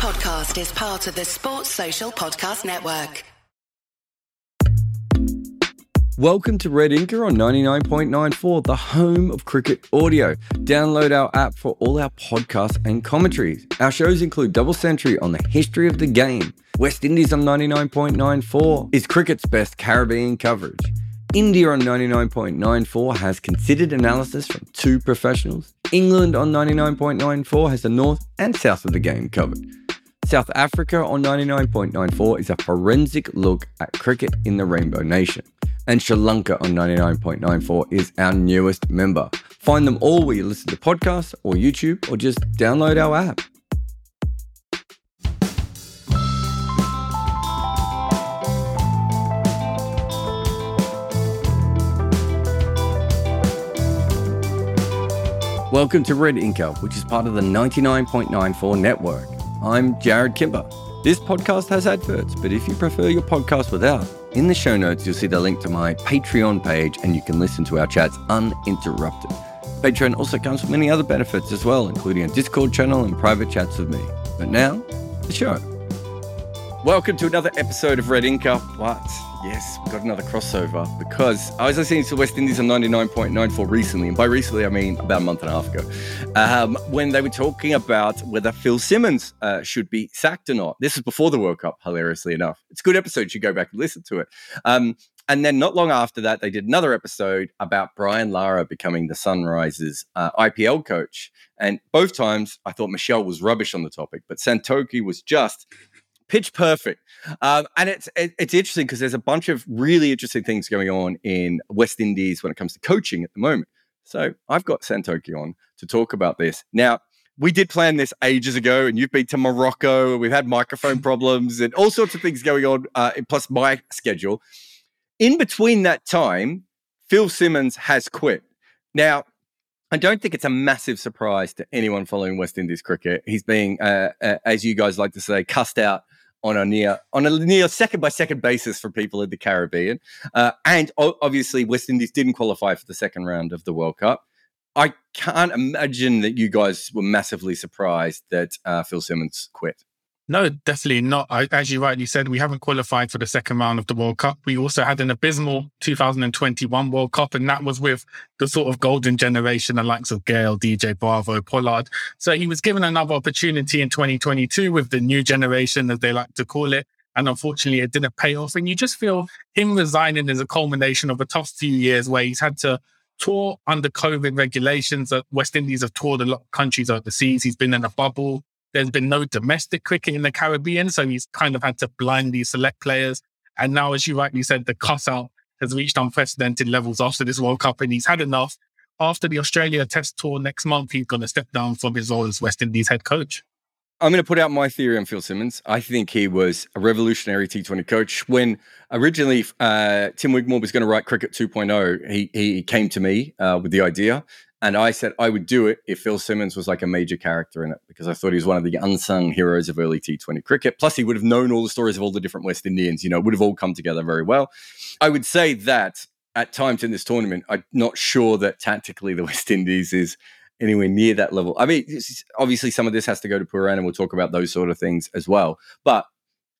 podcast is part of the Sports Social Podcast Network. Welcome to Red Inker on 99.94, the home of cricket audio. Download our app for all our podcasts and commentaries. Our shows include Double Century on the history of the game. West Indies on 99.94 is cricket's best Caribbean coverage. India on 99.94 has considered analysis from two professionals. England on 99.94 has the north and south of the game covered. South Africa on 99.94 is a forensic look at cricket in the Rainbow Nation and Sri Lanka on 99.94 is our newest member. Find them all where you listen to podcasts or YouTube or just download our app. Welcome to Red Inker, which is part of the 99.94 network. I'm Jarrod Kimber. This podcast has adverts, but if you prefer your podcast without, in the show notes, you'll see the link to my Patreon page and you can listen to our chats uninterrupted. Patreon also comes with many other benefits as well, including a Discord channel and private chats with me. But now, the show. Welcome to another episode of Red Inker. What? Yes, we've got another crossover because I was listening to West Indies on 99.94 recently, and by recently I mean about a month and a half ago, um, when they were talking about whether Phil Simmons uh, should be sacked or not. This is before the World Cup, hilariously enough. It's a good episode. You should go back and listen to it. Um, and then not long after that, they did another episode about Brian Lara becoming the Sunrisers uh, IPL coach. And both times I thought Michelle was rubbish on the topic, but Santoki was just pitch perfect. Um, and it's it, it's interesting because there's a bunch of really interesting things going on in West Indies when it comes to coaching at the moment. So I've got Santoki on to talk about this. Now, we did plan this ages ago, and you've been to Morocco. and We've had microphone problems and all sorts of things going on, uh, plus my schedule. In between that time, Phil Simmons has quit. Now, I don't think it's a massive surprise to anyone following West Indies cricket. He's being, uh, uh, as you guys like to say, cussed out on a near on a near second by second basis for people in the Caribbean. Uh, and obviously, West Indies didn't qualify for the second round of the World Cup. I can't imagine that you guys were massively surprised that uh, Phil Simmons quit. No, definitely not. I, as you rightly said, we haven't qualified for the second round of the World Cup. We also had an abysmal 2021 World Cup, and that was with the sort of golden generation, the likes of Gayle, DJ Bravo, Pollard. So he was given another opportunity in 2022 with the new generation, as they like to call it. And unfortunately, it didn't pay off. And you just feel him resigning is a culmination of a tough few years where he's had to tour under COVID regulations. That West Indies have toured a lot of countries overseas. He's been in a bubble. There's been no domestic cricket in the Caribbean, so he's kind of had to blindly select players. And now, as you rightly said, the cutout has reached unprecedented levels after this World Cup, and he's had enough. After the Australia Test tour next month, he's going to step down from his role as West Indies head coach. I'm going to put out my theory on Phil Simmons. I think he was a revolutionary T20 coach. When originally uh, Tim Wigmore was going to write Cricket 2.0, he, he came to me uh, with the idea. And I said I would do it if Phil Simmons was like a major character in it because I thought he was one of the unsung heroes of early T20 cricket. Plus, he would have known all the stories of all the different West Indians, you know, would have all come together very well. I would say that at times in this tournament, I'm not sure that tactically the West Indies is anywhere near that level. I mean, obviously, some of this has to go to Pooran, and we'll talk about those sort of things as well. But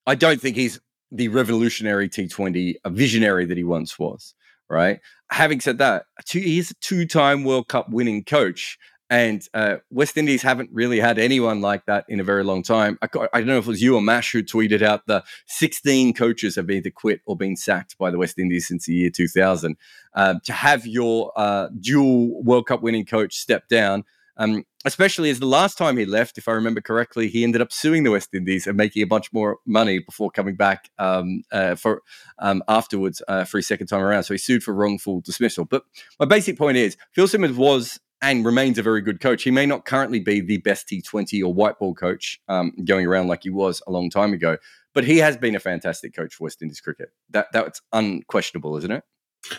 I don't think he's the revolutionary T20 a visionary that he once was right? Having said that, two, he's a two-time World Cup winning coach, and uh, West Indies haven't really had anyone like that in a very long time. I, I, don't know if it was you or Mash who tweeted out the 16 coaches have either quit or been sacked by the West Indies since the year 2000. Um, to have your uh, dual World Cup winning coach step down um, especially as the last time he left, if I remember correctly, he ended up suing the West Indies and making a bunch more money before coming back um, uh, for um, afterwards uh, for his second time around. So he sued for wrongful dismissal. But my basic point is, Phil Simmons was and remains a very good coach. He may not currently be the best T20 or white ball coach um, going around like he was a long time ago, but he has been a fantastic coach for West Indies cricket. That that's unquestionable, isn't it?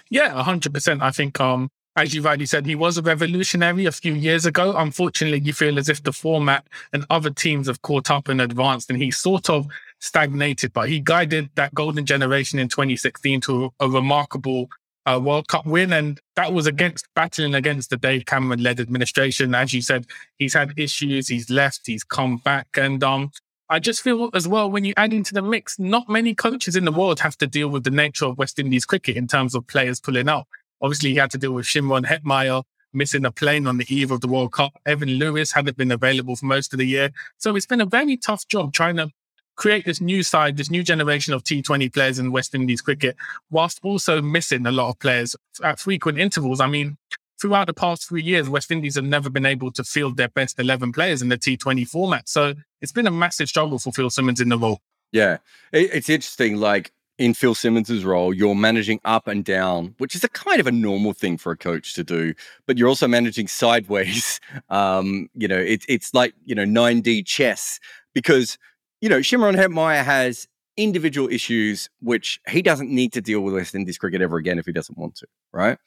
Yeah, hundred percent. I think um, as you rightly said, he was a revolutionary a few years ago. Unfortunately, you feel as if the format and other teams have caught up and advanced, and he sort of stagnated. But he guided that golden generation in 2016 to a, remarkable uh, World Cup win, and that was against battling against the Dave Cameron led administration. As you said, he's had issues. He's left. He's come back, and um, I just feel as well when you add into the mix, not many coaches in the world have to deal with the nature of West Indies cricket in terms of players pulling out. Obviously, he had to deal with Shimron Hetmyer missing a plane on the eve of the World Cup. Evan Lewis hadn't been available for most of the year. So it's been a very tough job trying to create this new side, this new generation of T20 players in West Indies cricket, whilst also missing a lot of players at frequent intervals. I mean, throughout the past three years, West Indies have never been able to field their best 11 players in the T20 format. So it's been a massive struggle for Phil Simmons in the role. Yeah, it's interesting. Like in Phil Simmons's role, you're managing up and down, which is a kind of a normal thing for a coach to do, but you're also managing sideways. Um, you know, it's it's like, you know, 9D chess because, you know, Shimron Hetmyer has individual issues which he doesn't need to deal with West Indies cricket ever again if he doesn't want to, right?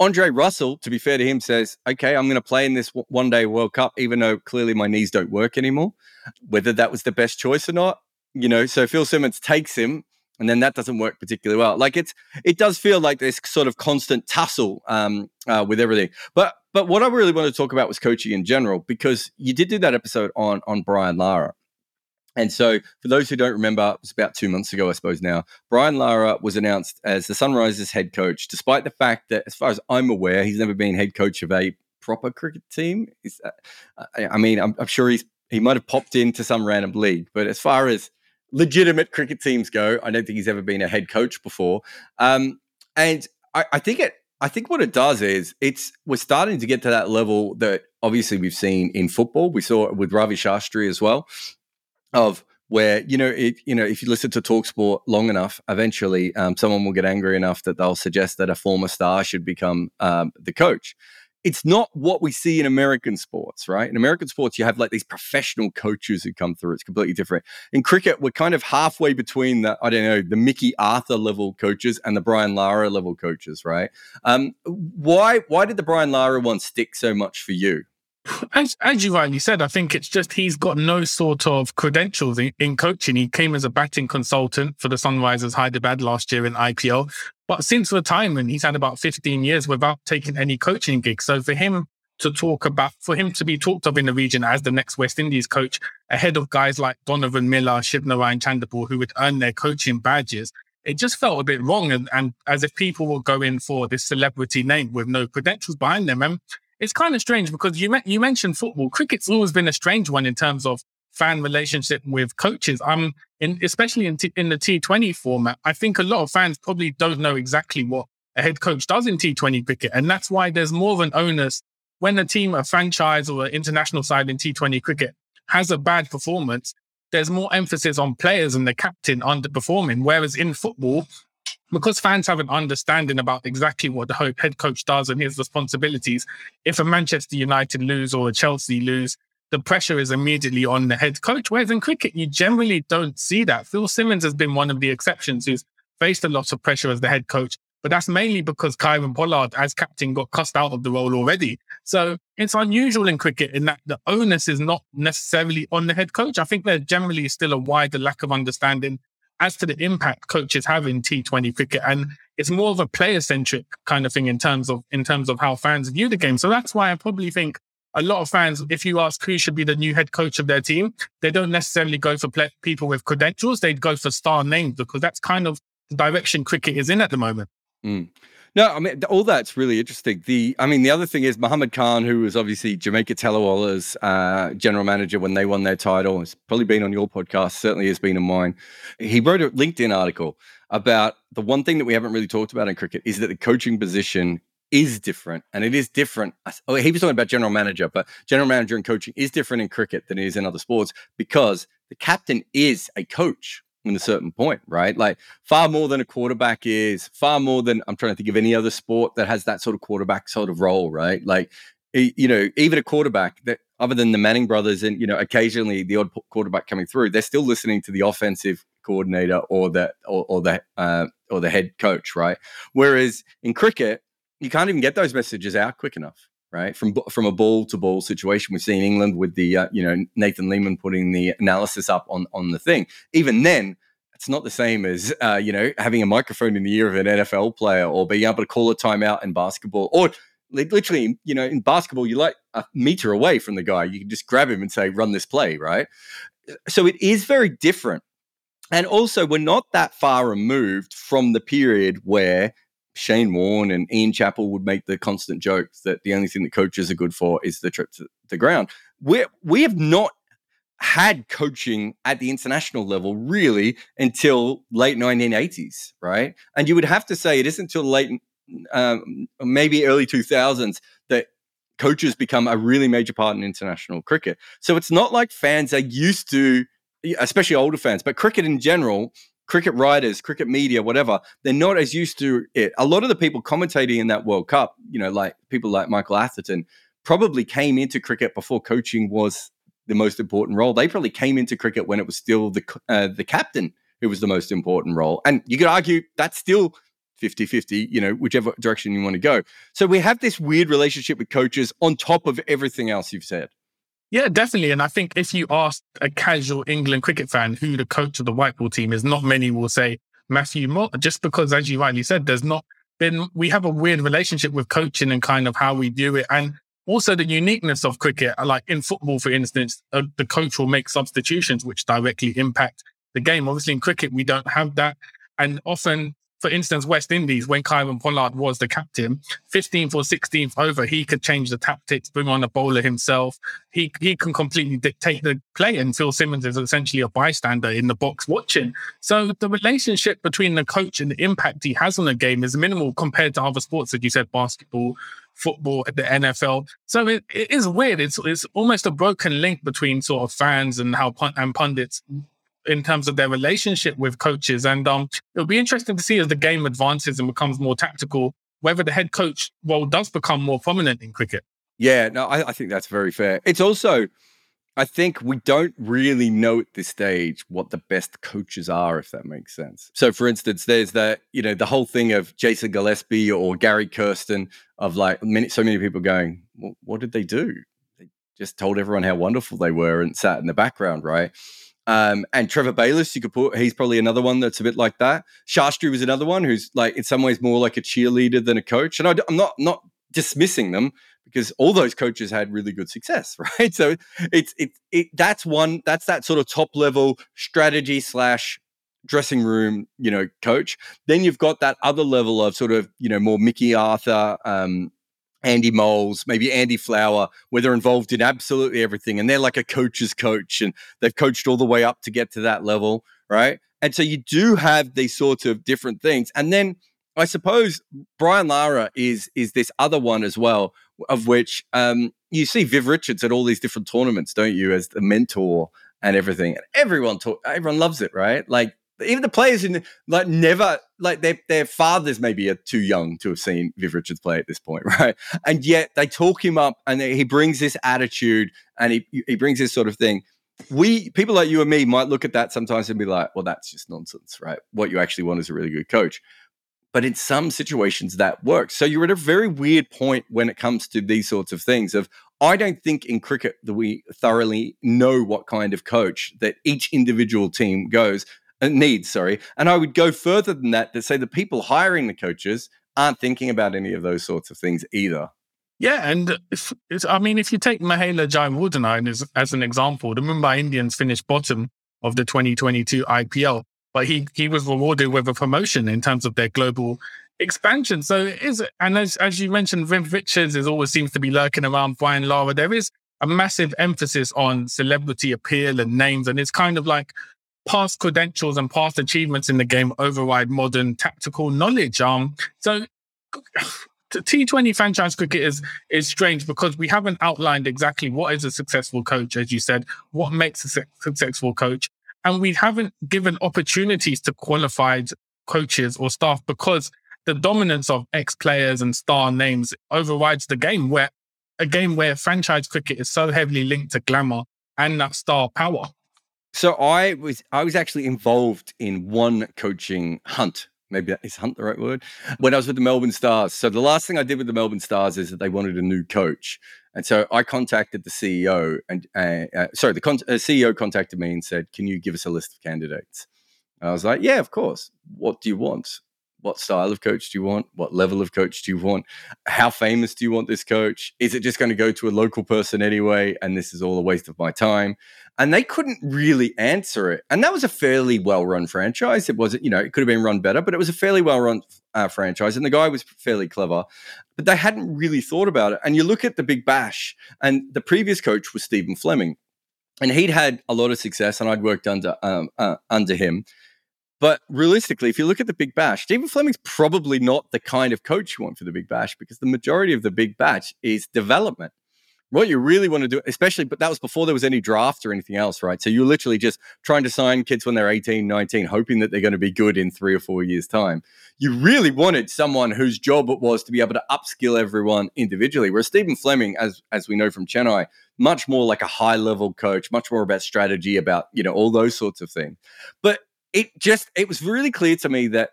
Andre Russell, to be fair to him, says, okay, I'm going to play in this one day World Cup, even though clearly my knees don't work anymore. Whether that was the best choice or not, you know, so Phil Simmons takes him and then that doesn't work particularly well. Like it's, it does feel like this sort of constant tussle um, uh, with everything. But, but what I really want to talk about was coaching in general, because you did do that episode on, on Brian Lara. And so, for those who don't remember, it was about two months ago, I suppose now, Brian Lara was announced as the Sunrisers head coach, despite the fact that, as far as I'm aware, he's never been head coach of a proper cricket team. Uh, I mean, I'm, I'm sure he's he might have popped into some random league, but as far as legitimate cricket teams go, I don't think he's ever been a head coach before. Um, and I, I think it I think what it does is it's we're starting to get to that level that obviously we've seen in football. We saw it with Ravi Shastri as well, of where you know it, you know if you listen to Talksport long enough, eventually um, someone will get angry enough that they'll suggest that a former star should become um, the coach. It's not what we see in American sports, right? In American sports, you have like these professional coaches who come through. It's completely different. In cricket, we're kind of halfway between the I don't know the Mickey Arthur level coaches and the Brian Lara level coaches, right? Um, why why did the Brian Lara one stick so much for you? As, as you rightly said, I think it's just he's got no sort of credentials in, in, coaching. He came as a batting consultant for the Sunrisers Hyderabad last year in IPL. But since retirement, he's had about 15 years without taking any coaching gigs. So for him to talk about, for him to be talked of in the region as the next West Indies coach, ahead of guys like Donovan Miller, Shivnarine Chanderpaul, who would earn their coaching badges, it just felt a bit wrong and, and as if people were going for this celebrity name with no credentials behind them. And it's kind of strange because you you mentioned football. Cricket's always been a strange one in terms of fan relationship with coaches. I'm in, especially in t- in the T20 format. I think a lot of fans probably don't know exactly what a head coach does in T20 cricket, and that's why there's more of an onus when a team, a franchise, or an international side in T20 cricket has a bad performance. There's more emphasis on players and the captain underperforming. Whereas in football, because fans have an understanding about exactly what the head coach does and his responsibilities, if a Manchester United lose or a Chelsea lose, the pressure is immediately on the head coach. Whereas in cricket, you generally don't see that. Phil Simmons has been one of the exceptions who's faced a lot of pressure as the head coach, but that's mainly because Kieron Pollard, as captain, got cussed out of the role already. So it's unusual in cricket in that the onus is not necessarily on the head coach. I think there's generally still a wider lack of understanding as to the impact coaches have in T20 cricket. And it's more of a player centric kind of thing in terms of, in terms of how fans view the game. So that's why I probably think a lot of fans, if you ask who should be the new head coach of their team, they don't necessarily go for play- people with credentials. They'd go for star names because that's kind of the direction cricket is in at the moment. Mm. No, I mean all that's really interesting. The, I mean, the other thing is Mohammad Khan, who was obviously Jamaica Tallawahs' uh, general manager when they won their title. It's probably been on your podcast. Certainly has been on mine. He wrote a LinkedIn article about the one thing that we haven't really talked about in cricket is that the coaching position is different, and it is different. Oh, he was talking about general manager, but general manager and coaching is different in cricket than it is in other sports because the captain is a coach in a certain point, right? Like far more than a quarterback is, far more than I'm trying to think of any other sport that has that sort of quarterback sort of role, right? Like, you know, even a quarterback that other than the Manning brothers and, you know, occasionally the odd quarterback coming through, they're still listening to the offensive coordinator or the, or, or the, uh, or the head coach, right? Whereas in cricket, you can't even get those messages out quick enough right? From from a ball to ball situation, we've seen England with the uh, you know Nathan Leamon putting the analysis up on on the thing. Even then, it's not the same as uh, you know having a microphone in the ear of an NFL player or being able to call a timeout in basketball or literally, you know, in basketball, you're like a meter away from the guy. You can just grab him and say, run this play, right? So it is very different. And also, we're not that far removed from the period where Shane Warne and Ian Chappell would make the constant jokes that the only thing that coaches are good for is the trip to the ground. We we have not had coaching at the international level really until late 1980s, right? And you would have to say it isn't until late, um, maybe early 2000s that coaches become a really major part in international cricket. So it's not like fans are used to, especially older fans, but cricket in general cricket writers, cricket media, whatever, they're not as used to it. A lot of the people commentating in that World Cup, you know, like people like Michael Atherton, probably came into cricket before coaching was the most important role. They probably came into cricket when it was still the uh, the captain who was the most important role. And you could argue that's still 50-50, you know, whichever direction you want to go. So we have this weird relationship with coaches on top of everything else you've said. Yeah, definitely. And I think if you ask a casual England cricket fan who the coach of the white ball team is, not many will say Matthew Mott, just because, as you rightly said, there's not been, we have a weird relationship with coaching and kind of how we do it. And also the uniqueness of cricket, like in football, for instance, uh, the coach will make substitutions which directly impact the game. Obviously, in cricket, we don't have that. And often for instance, West Indies, when Kieron Pollard was the captain, 15th or 16th over, he could change the tactics, bring on a bowler himself. He he can completely dictate the play, and Phil Simmons is essentially a bystander in the box watching. So the relationship between the coach and the impact he has on the game is minimal compared to other sports, as you said, basketball, football, the NFL. So it, it is weird. It's it's almost a broken link between sort of fans and how and pundits in terms of their relationship with coaches. And um, it'll be interesting to see as the game advances and becomes more tactical, whether the head coach role does become more prominent in cricket. Yeah, no, I, I think that's very fair. It's also, I think we don't really know at this stage what the best coaches are, if that makes sense. So, for instance, there's that, you know, the whole thing of Jason Gillespie or Gary Kirsten of like many, so many people going, well, what did they do? They just told everyone how wonderful they were and sat in the background, right? Um, and Trevor Bayliss, you could put, he's probably another one that's a bit like that. Shastri was another one who's like, in some ways, more like a cheerleader than a coach. And I, am not, not dismissing them because all those coaches had really good success, right? So it's, it, it, that's one, that's that sort of top level strategy slash dressing room, you know, coach. Then you've got that other level of sort of, you know, more Mickey Arthur, um, Andy Moles, maybe Andy Flower, where they're involved in absolutely everything. And they're like a coach's coach and they've coached all the way up to get to that level, right? And so you do have these sorts of different things. And then I suppose Brian Lara is is this other one as well, of which um, you see Viv Richards at all these different tournaments, don't you, as the mentor and everything. And everyone talk, everyone loves it, right? Like even the players in like never like their their fathers maybe are too young to have seen Viv Richards play at this point, right? And yet they talk him up, and he brings this attitude, and he he brings this sort of thing. We people like you and me might look at that sometimes and be like, well, that's just nonsense, right? What you actually want is a really good coach. But in some situations that works. So you're at a very weird point when it comes to these sorts of things. Of I don't think in cricket that we thoroughly know what kind of coach that each individual team goes uh, needs, sorry. And I would go further than that to say the people hiring the coaches aren't thinking about any of those sorts of things either. Yeah, and if, I mean, if you take Mahela Jayawardene as, as an example, the Mumbai Indians finished bottom of the 2022 IPL, but he he was rewarded with a promotion in terms of their global expansion. So it is, and as as you mentioned, Viv Richards is always seems to be lurking around Brian Lara. There is a massive emphasis on celebrity appeal and names, and it's kind of like past credentials and past achievements in the game override modern tactical knowledge. Um, so T20 franchise cricket is is strange because we haven't outlined exactly what is a successful coach, as you said, what makes a successful coach, and we haven't given opportunities to qualified coaches or staff because the dominance of ex players and star names overrides the game. Where a game where franchise cricket is so heavily linked to glamour and that star power. So I was I was actually involved in one coaching hunt. Maybe that is hunt the right word. When I was with the Melbourne Stars. So the last thing I did with the Melbourne Stars is that they wanted a new coach, and so I contacted the CEO and uh, uh, sorry, the con- uh, CEO contacted me and said, "Can you give us a list of candidates?" And I was like, "Yeah, of course. What do you want?" What style of coach do you want? What level of coach do you want? How famous do you want this coach? Is it just going to go to a local person anyway? And this is all a waste of my time. And they couldn't really answer it. And that was a fairly well run franchise. It wasn't, you know, it could have been run better, but it was a fairly well run uh, franchise. And the guy was fairly clever, but they hadn't really thought about it. And you look at the Big Bash, and the previous coach was Stephen Fleming. And he'd had a lot of success, and I'd worked under um, uh, under him. But realistically, if you look at the Big Bash, Stephen Fleming's probably not the kind of coach you want for the Big Bash because the majority of the Big Bash is development. What you really want to do, especially, but that was before there was any draft or anything else, right? So you're literally just trying to sign kids when they're 18, 19, hoping that they're going to be good in three or four years' time. You really wanted someone whose job it was to be able to upskill everyone individually. Whereas Stephen Fleming, as as we know from Chennai, much more like a high level coach, much more about strategy, about you know all those sorts of things. But it just it was really clear to me that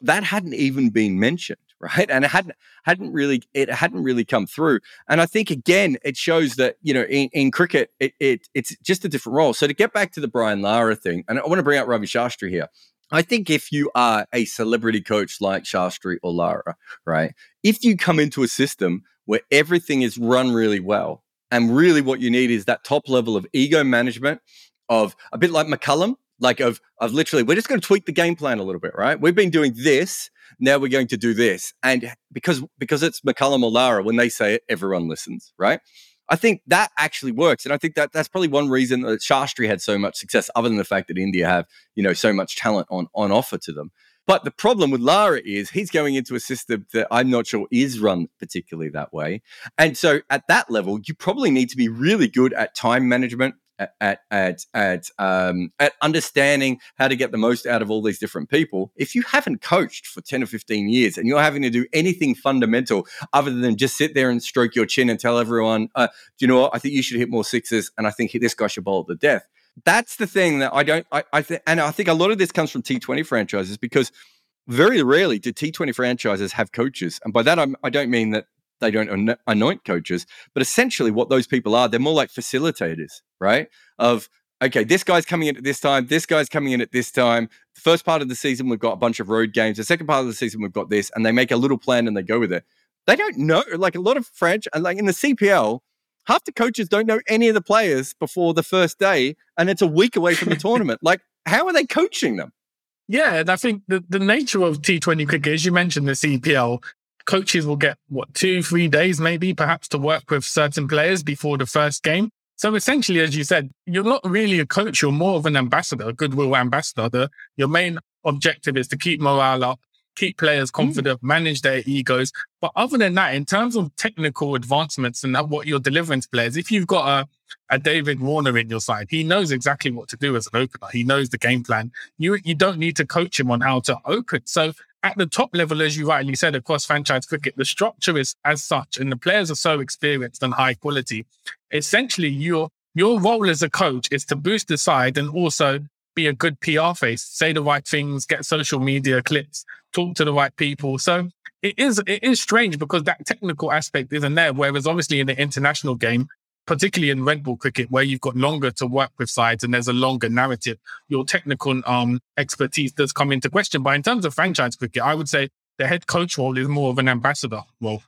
that hadn't even been mentioned right? And it hadn't hadn't really it hadn't really come through. And i think again it shows that you know in, in cricket it, it it's just a different role. So to get back to the brian lara thing and i want to bring out ravi shastri here. I think if you are a celebrity coach like Shastri or Lara, right, if you come into a system where everything is run really well, and really what you need is that top level of ego management, of a bit like McCullum, like of of literally we're just going to tweak the game plan a little bit right? We've been doing this now we're going to do this. And because because it's mccullum or lara when they say it everyone listens right? I think that actually works and i think that that's probably one reason that shastri had so much success other than the fact that india have you know so much talent on on offer to them. But the problem with Lara is he's going into a system that I'm not sure is run particularly that way. And so at that level, you probably need to be really good at time management, at at at um, at understanding how to get the most out of all these different people. If you haven't coached for ten or fifteen years and you're having to do anything fundamental other than just sit there and stroke your chin and tell everyone, uh, "Do you know what? I think you should hit more sixes, and I think this guy should bowl to death." That's the thing that I don't. I, I think, and I think a lot of this comes from T20 franchises because very rarely do T20 franchises have coaches, and by that I'm, I do not mean that they don't anoint coaches, but essentially what those people are, they're more like facilitators, right? Of okay, this guy's coming in at this time, this guy's coming in at this time. The first part of the season, we've got a bunch of road games. The second part of the season, we've got this, and they make a little plan and they go with it. They don't know, like a lot of French, and like in the CPL, half the coaches don't know any of the players before the first day, and it's a week away from the tournament. Like, how are they coaching them? Yeah, and I think the, the nature of T20 cricket, as you mentioned, the CPL, coaches will get what two, three days maybe perhaps to work with certain players before the first game. So essentially, as you said, you're not really a coach, you're more of an ambassador, a goodwill ambassador. The, your main objective is to keep morale up, keep players mm. confident, mm. manage their egos. But other than that, in terms of technical advancements and that, what you're delivering to players, if you've got a, a David Warner in your side, he knows exactly what to do as an opener. He knows the game plan. You you don't need to coach him on how to open. So at the top level, as you rightly said, across franchise cricket, the structure is as such, and the players are so experienced and high quality. Essentially, your your role as a coach is to boost the side and also be a good PR face, say the right things, get social media clips, talk to the right people. So it is it is strange because that technical aspect isn't there. Whereas obviously in the international game, particularly in red ball cricket, where you've got longer to work with sides and there's a longer narrative, your technical um, expertise does come into question. But in terms of franchise cricket, I would say the head coach role is more of an ambassador role.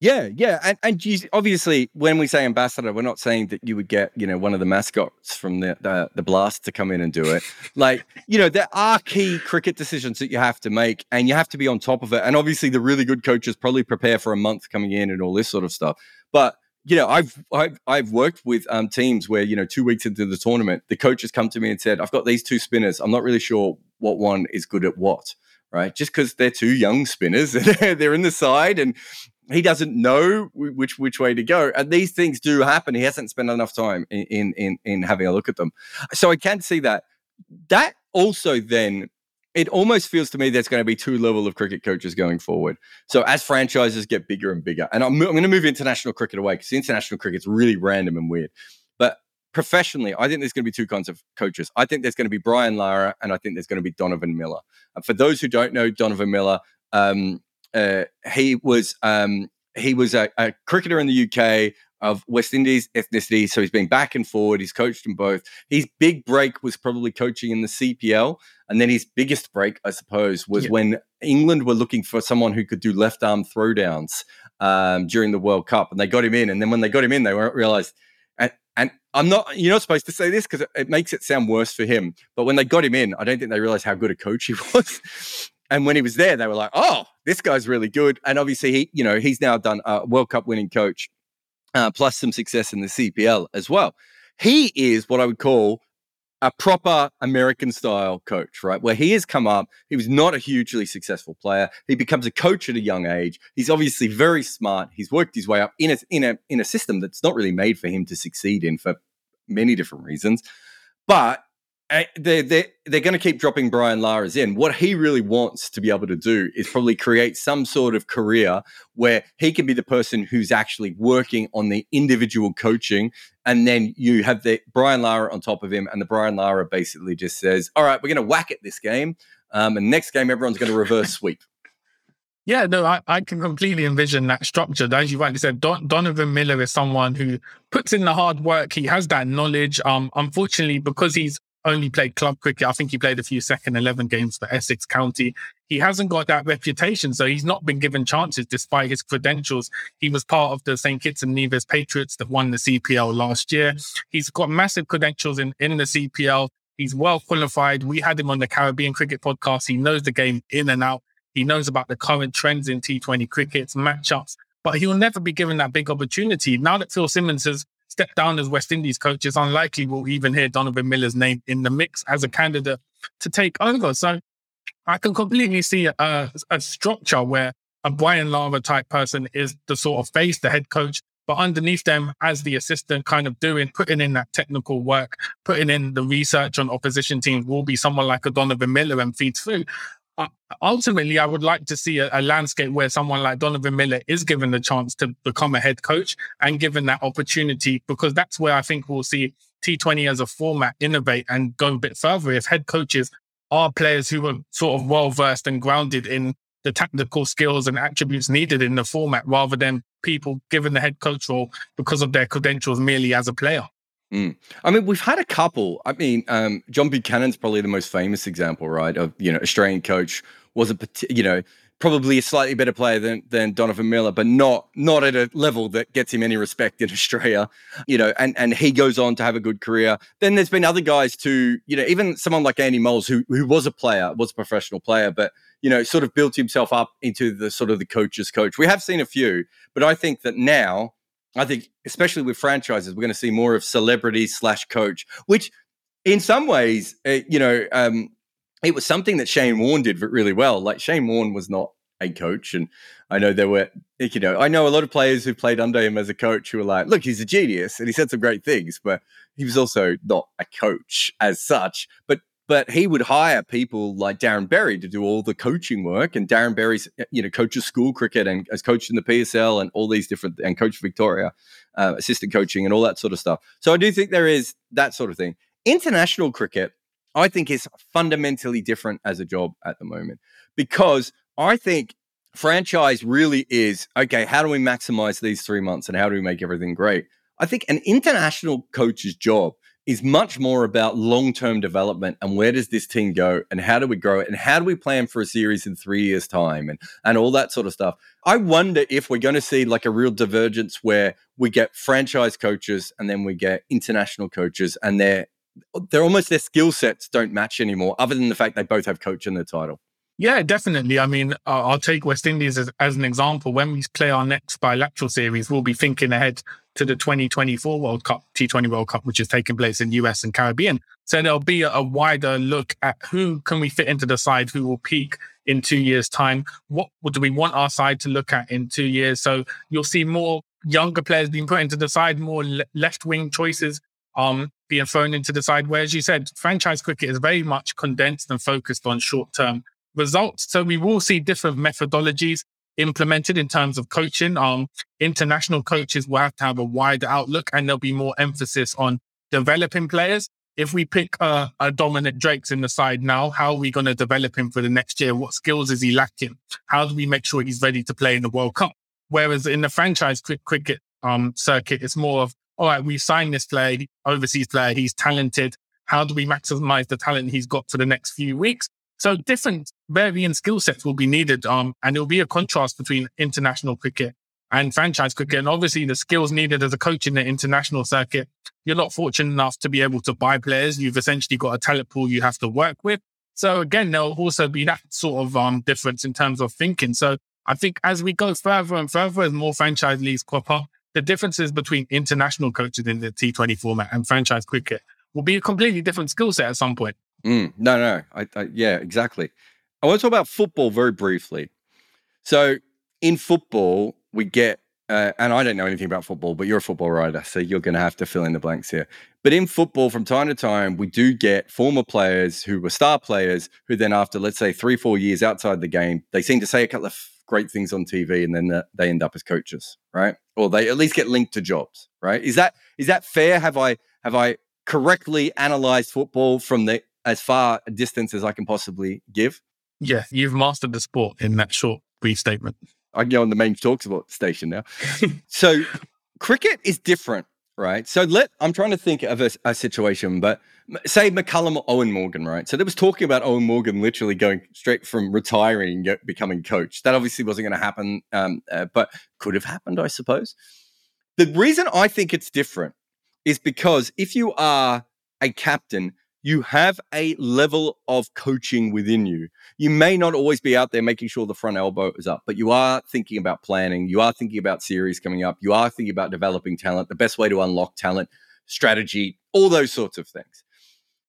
Yeah, yeah, and and you, obviously, when we say ambassador, we're not saying that you would get you know one of the mascots from the, the the blast to come in and do it. like you know, there are key cricket decisions that you have to make, and you have to be on top of it. And obviously, the really good coaches probably prepare for a month coming in and all this sort of stuff. But you know, I've I've I've worked with um, teams where you know two weeks into the tournament, the coach has come to me and said, "I've got these two spinners. I'm not really sure what one is good at what." Right, just because they're two young spinners, they're in the side, and he doesn't know which which way to go. And these things do happen. He hasn't spent enough time in in in having a look at them, so I can see that. That also then it almost feels to me there's going to be two level of cricket coaches going forward. So as franchises get bigger and bigger, and I'm, I'm going to move international cricket away because international cricket's really random and weird. But professionally, I think there's going to be two kinds of coaches. I think there's going to be Brian Lara, and I think there's going to be Donovan Miller. And for those who don't know Donovan Miller, um, uh, he was um, he was a, a, cricketer in the UK of West Indies ethnicity. So he's been back and forward. He's coached them both. His big break was probably coaching in the CPL. And then his biggest break, I suppose, was yeah. when England were looking for someone who could do left arm throwdowns um, during the World Cup. And they got him in. And then when they got him in, they weren't realized, and, and I'm not, you're not supposed to say this because it, it makes it sound worse for him. But when they got him in, I don't think they realized how good a coach he was. And when he was there, they were like, "Oh, this guy's really good." And obviously, he, you know, he's now done a World Cup winning coach, uh, plus some success in the CPL as well. He is what I would call a proper American style coach, right? Where he has come up, he was not a hugely successful player. He becomes a coach at a young age. He's obviously very smart. He's worked his way up in a in a in a system that's not really made for him to succeed in for many different reasons. But they're, they're, they're going to keep dropping Brian Lara's in. What he really wants to be able to do is probably create some sort of career where he can be the person who's actually working on the individual coaching. And then you have the Brian Lara on top of him. And the Brian Lara basically just says, All right, we're going to whack at this game. Um, and next game, everyone's going to reverse sweep. Yeah, no, I, I can completely envision that structure. As you rightly said, Don, Donovan Miller is someone who puts in the hard work. He has that knowledge. Um, unfortunately, because he's only played club cricket. I think he played a few second 11 games for Essex County. He hasn't got that reputation, so he's not been given chances despite his credentials. He was part of the St. Kitts and Nevis Patriots that won the CPL last year. He's got massive credentials in, in the CPL. He's well qualified. We had him on the Caribbean Cricket Podcast. He knows the game in and out. He knows about the current trends in T20 crickets, matchups, but he'll never be given that big opportunity. Now that Phil Simmons has step down as West Indies coach, it's unlikely we'll even hear Donovan Miller's name in the mix as a candidate to take over. So I can completely see a, a structure where a Brian Lara type person is the sort of face, the head coach, but underneath them as the assistant kind of doing, putting in that technical work, putting in the research on opposition teams will be someone like a Donovan Miller and feeds through Uh, ultimately, I would like to see a, a, landscape where someone like Donovan Miller is given the chance to become a head coach and given that opportunity, because that's where I think we'll see T20 as a format innovate and go a bit further. If head coaches are players who are sort of well versed and grounded in the tactical skills and attributes needed in the format rather than people given the head coach role because of their credentials merely as a player. Mm. I mean, we've had a couple. I mean, um, John Buchanan's probably the most famous example, right? Of you know, Australian coach was a you know probably a slightly better player than than Donovan Miller, but not not at a level that gets him any respect in Australia. You know, and and he goes on to have a good career. Then there's been other guys too. You know, even someone like Andy Moles, who who was a player, was a professional player, but you know, sort of built himself up into the sort of the coach's coach. We have seen a few, but I think that now I think, especially with franchises, we're going to see more of celebrity slash coach, which in some ways, uh, you know, um, it was something that Shane Warne did really well. Like Shane Warne was not a coach, and I know there were, you know, I know a lot of players who played under him as a coach who were like, "Look, he's a genius, and he said some great things," but he was also not a coach as such. But but he would hire people like Darren Berry to do all the coaching work. And Darren Berry's, uh, you know, coaches school cricket and has coached in the PSL and all these different, and coach Victoria, uh, assistant coaching and all that sort of stuff. So I do think there is that sort of thing. International cricket, I think, is fundamentally different as a job at the moment because I think franchise really is okay, how do we maximize these three months and how do we make everything great? I think an international coach's job is much more about long term development and where does this team go and how do we grow it and how do we plan for a series in three years' time and, and all that sort of stuff. I wonder if we're going to see like a real divergence where we get franchise coaches and then we get international coaches and they're they're almost their skill sets don't match anymore, other than the fact they both have coach in the title. Yeah, definitely. I mean, I'll take West Indies as, as, an example. When we play our next bilateral series, we'll be thinking ahead to the 2024 World Cup, T20 World Cup, which is taking place in US and Caribbean. So there'll be a, a wider look at who can we fit into the side, who will peak in two years' time. What, do we want our side to look at in two years? So you'll see more younger players being put into the side, more le- left wing choices um, being thrown into the side. Where, as you said, franchise cricket is very much condensed and focused on short term results. So we will see different methodologies implemented in terms of coaching. Um, international coaches will have to have a wider outlook and there'll be more emphasis on developing players. If we pick uh, a Dominic Drakes in the side now, how are we going to develop him for the next year? What skills is he lacking? How do we make sure he's ready to play in the World Cup? Whereas in the franchise cricket, um, circuit. It's more of, all right, we signed this player, overseas player, he's talented. How do we maximize the talent he's got for the next few weeks? So different varying skill sets will be needed. Um, and it'll be a contrast between international cricket and franchise cricket. And obviously the skills needed as a coach in the international circuit, you're not fortunate enough to be able to buy players. You've essentially got a talent pool you have to work with. So again, there'll also be that sort of um, difference in terms of thinking. So I think as we go further and further, as more franchise leagues crop up, the differences between international coaches in the T20 format and franchise cricket will be a completely different skill set at some point. Mm, no, no, I, I, yeah, exactly. I want to talk about football very briefly. So in football, we get, uh, and I don't know anything about football, but you're a football writer, so you're going to have to fill in the blanks here. But in football, from time to time, we do get former players who were star players who then, after let's say three, four years outside the game, they seem to say a couple of great things on TV, and then uh, they end up as coaches, right? Or they at least get linked to jobs, right? Is that is that fair? Have I have I correctly analyzed football from the as far distance as I can possibly give? Yeah, you've mastered the sport in that short brief statement. I can go on the main talks about station now. so cricket is different, right? So let I'm trying to think of a, a, situation, but say McCullum or Eoin Morgan, right? So there was talking about Eoin Morgan literally going straight from retiring and becoming coach. That obviously wasn't going to happen, um, uh, but could have happened, I suppose. The reason I think it's different is because if you are a captain, you have a level of coaching within you. You may not always be out there making sure the front elbow is up, but you are thinking about planning. You are thinking about series coming up. You are thinking about developing talent, the best way to unlock talent, strategy, all those sorts of things.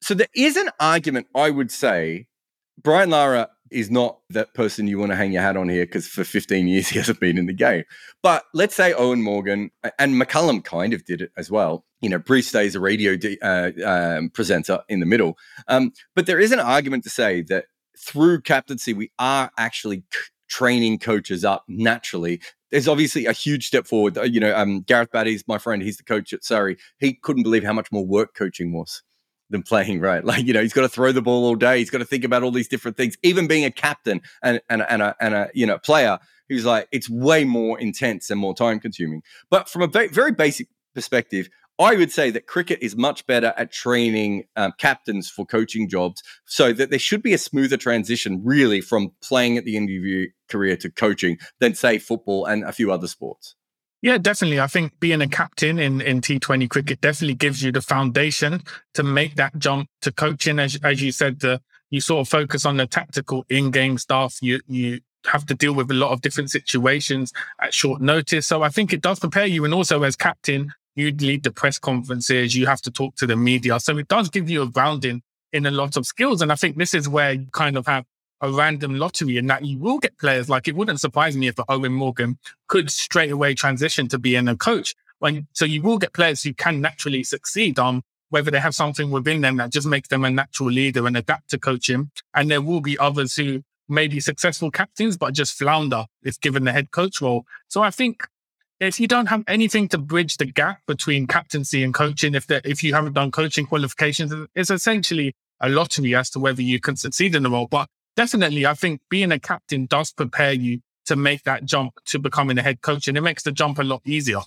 So there is an argument, I would say. Brian Lara is not that person you want to hang your hat on here because for 15 years he hasn't been in the game. But let's say Eoin Morgan and McCullum kind of did it as well. You know, Bruce stays a radio uh, um, presenter in the middle. Um, but there is an argument to say that through captaincy, we are actually c- training coaches up naturally. There's obviously a huge step forward. You know, um, Gareth Batty's my friend. He's the coach at Surrey. He couldn't believe how much more work coaching was than playing right. Like you know, he's got to throw the ball all day. He's got to think about all these different things. Even being a captain and and and a, and a you know player who's like it's way more intense and more time consuming. But from a very basic perspective, I would say that cricket is much better at training um, captains for coaching jobs, so that there should be a smoother transition, really, from playing at the end of your career to coaching than say football and a few other sports. Yeah, definitely. I think being a captain in, in T20 cricket definitely gives you the foundation to make that jump to coaching. As, as you said, you sort of focus on the tactical in-game stuff. You, you have to deal with a lot of different situations at short notice. So I think it does prepare you. And also as captain, you lead the press conferences. You have to talk to the media. So it does give you a grounding in a lot of skills. And I think this is where you kind of have a random lottery and that you will get players like it wouldn't surprise me if Eoin Morgan could straight away transition to being a coach. When, so you will get players who can naturally succeed on whether they have something within them that just makes them a natural leader and adapt to coaching. And there will be others who may be successful captains, but just flounder if given the head coach role. So I think if you don't have anything to bridge the gap between captaincy and coaching, if if you haven't done coaching qualifications, it's essentially a lottery as to whether you can succeed in the role. But definitely, I think being a captain does prepare you to make that jump to becoming a head coach, and it makes the jump a lot easier.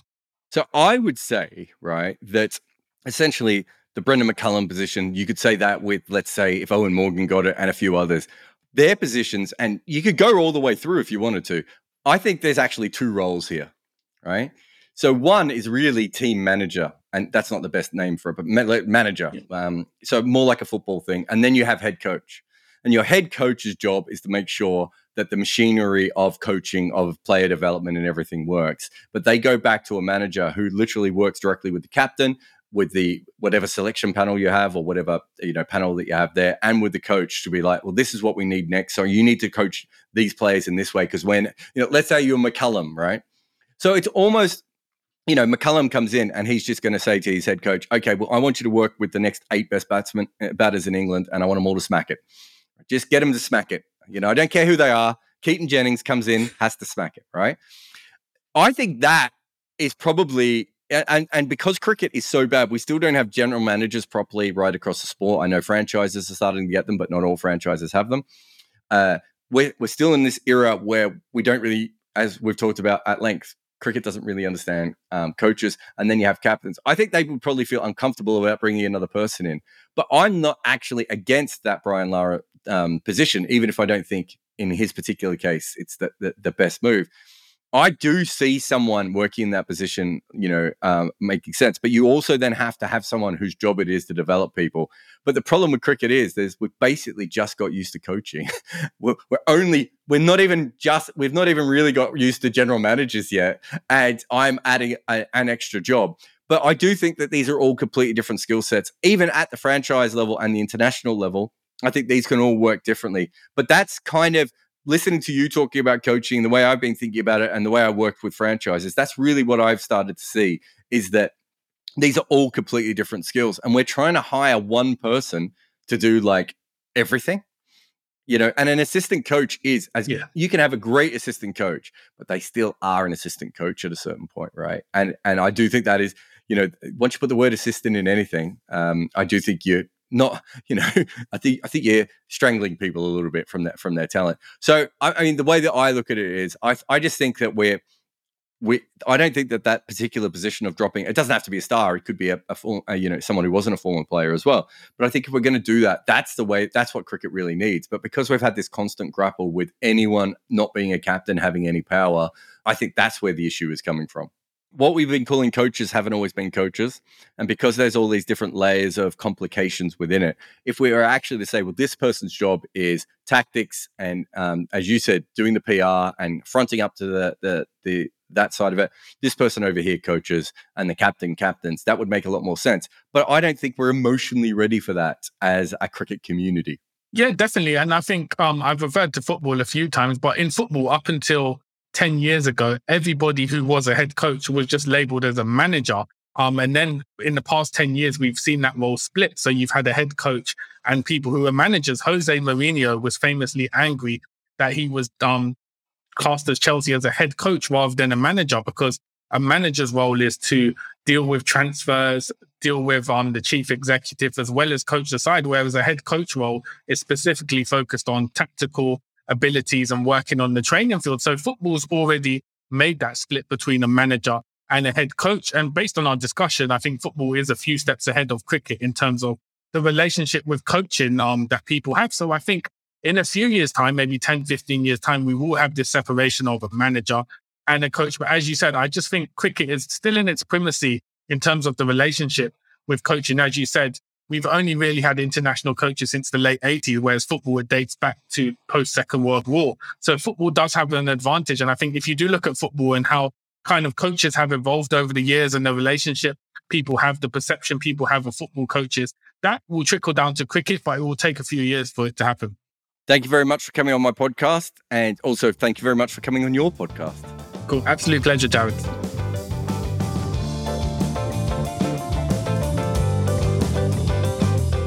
So I would say, right, that essentially the Brendan McCullum position, you could say that with, let's say, if Eoin Morgan got it and a few others, their positions, and you could go all the way through if you wanted to. I think there's actually two roles here, right? So one is really team manager, and that's not the best name for it, but manager. Um, so more like a football thing, and then you have head coach. And your head coach's job is to make sure that the machinery of coaching, of player development, and everything works. But they go back to a manager who literally works directly with the captain, with the whatever selection panel you have, or whatever you know panel that you have there, and with the coach to be like, well, this is what we need next. So you need to coach these players in this way because when you know, let's say you're McCullum, right? So it's almost you know, McCullum comes in and he's just going to say to his head coach, okay, well, I want you to work with the next eight best batsmen, uh, batters in England, and I want them all to smack it. Just get them to smack it. You know, I don't care who they are. Keaton Jennings comes in, has to smack it, right? I think that is probably and and because cricket is so bad, we still don't have general managers properly right across the sport. I know franchises are starting to get them, but not all franchises have them. Uh, we're we're still in this era where we don't really, as we've talked about at length, cricket doesn't really understand um, coaches, and then you have captains. I think they would probably feel uncomfortable about bringing another person in. But I'm not actually against that Brian Lara um, position, even if I don't think in his particular case it's the, the, the best move. I do see someone working in that position, you know, um, making sense. But you also then have to have someone whose job it is to develop people. But the problem with cricket is, there's we've basically just got used to coaching. we're, we're, only we're not even just we've not even really got used to general managers yet, and I'm adding a, an extra job. But I do think that these are all completely different skill sets, even at the franchise level and the international level. I think these can all work differently. But that's kind of listening to you talking about coaching, the way I've been thinking about it, and the way I worked with franchises, that's really what I've started to see is that these are all completely different skills. And we're trying to hire one person to do like everything. You know, and an assistant coach is as yeah. you can have a great assistant coach, but they still are an assistant coach at a certain point, right? And and I do think that is, you know, once you put the word assistant in anything, um, I do think you not you know i think i think you're strangling people a little bit from that from their talent. So I, I, mean the way that i look at it is i i just think that we're we i don't think that that particular position of dropping it doesn't have to be a star it could be a, a, a you know someone who wasn't a former player as well. But i think if we're going to do that that's the way that's what cricket really needs. But because we've had this constant grapple with anyone not being a captain having any power i think that's where the issue is coming from what we've been calling coaches haven't always been coaches. And because there's all these different layers of complications within it, if we are actually to say, well, this person's job is tactics and, um, as you said, doing the PR and fronting up to the, the, the, that side of it, this person over here coaches and the captain captains, that would make a lot more sense. But I don't think we're emotionally ready for that as a cricket community. Yeah, definitely. And I think um, I've referred to football a few times, but in football, up until 10 years ago, everybody who was a head coach was just labeled as a manager. Um, and then in the past 10 years, we've seen that role split. So you've had a head coach and people who are managers. Jose Mourinho was famously angry that he was um, cast as Chelsea as a head coach rather than a manager because a manager's role is to deal with transfers, deal with um, the chief executive as well as coach the side, whereas a head coach role is specifically focused on tactical abilities and working on the training field. So football's already made that split between a manager and a head coach. And based on our discussion, I think football is a few steps ahead of cricket in terms of the relationship with coaching um, that people have. So I think in a few years' time, maybe 10, 15 years' time, we will have this separation of a manager and a coach. But as you said, I just think cricket is still in its primacy in terms of the relationship with coaching. As you said, we've only really had international coaches since the late 80s, whereas football dates back to post Second World War. So football does have an advantage. And I think if you do look at football and how kind of coaches have evolved over the years and the relationship people have, the perception people have of football coaches, that will trickle down to cricket, but it will take a few years for it to happen. Thank you very much for coming on my podcast. And also, thank you very much for coming on your podcast. Cool. Absolute pleasure, Jarrod.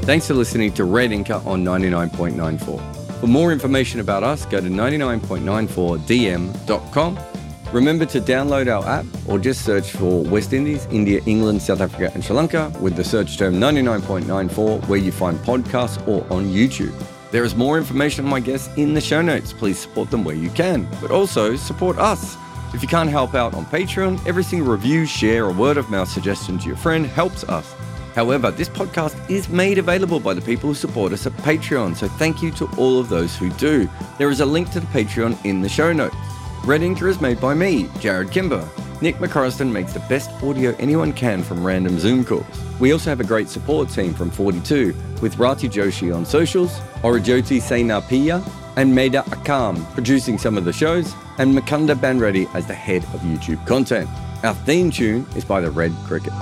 Thanks for listening to Red Inker on 99.94. For more information about us, go to 99.94dm.com. Remember to download our app or just search for West Indies, India, England, South Africa, and Sri Lanka with the search term 99.94 where you find podcasts or on YouTube. There is more information on my guests in the show notes. Please support them where you can, but also support us. If you can't help out on Patreon, every single review, share, or word of mouth suggestion to your friend helps us. However, this podcast is made available by the people who support us at Patreon, so thank you to all of those who do. There is a link to the Patreon in the show notes. Red Inker is made by me, Jarrod Kimber. Nick McCorriston makes the best audio anyone can from random Zoom calls. We also have a great support team from 42 with Rati Joshi on socials, Orajoti Sainapiya, and Maida Akam producing some of the shows, and Makanda Banreddy as the head of YouTube content. Our theme tune is by the Red Cricket.